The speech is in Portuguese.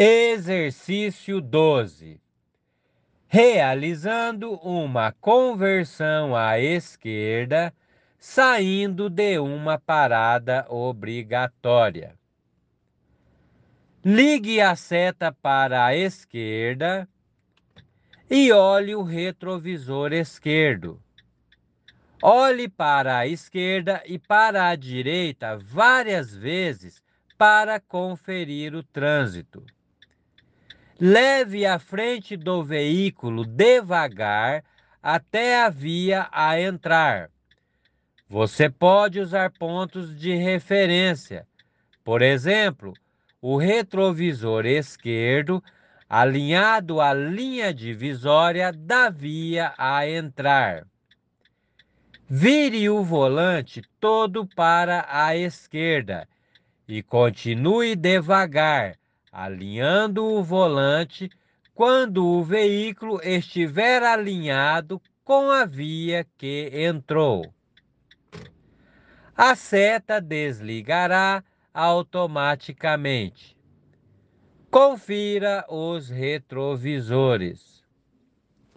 Exercício 12. Realizando uma conversão à esquerda, saindo de uma parada obrigatória. Ligue a seta para a esquerda e olhe o retrovisor esquerdo. Olhe para a esquerda e para a direita várias vezes para conferir o trânsito. Leve a frente do veículo devagar até a via a entrar. Você pode usar pontos de referência, por exemplo, o retrovisor esquerdo alinhado à linha divisória da via a entrar. Vire o volante todo para a esquerda e continue devagar alinhando o volante quando o veículo estiver alinhado com a via que entrou. A seta desligará automaticamente. Confira os retrovisores.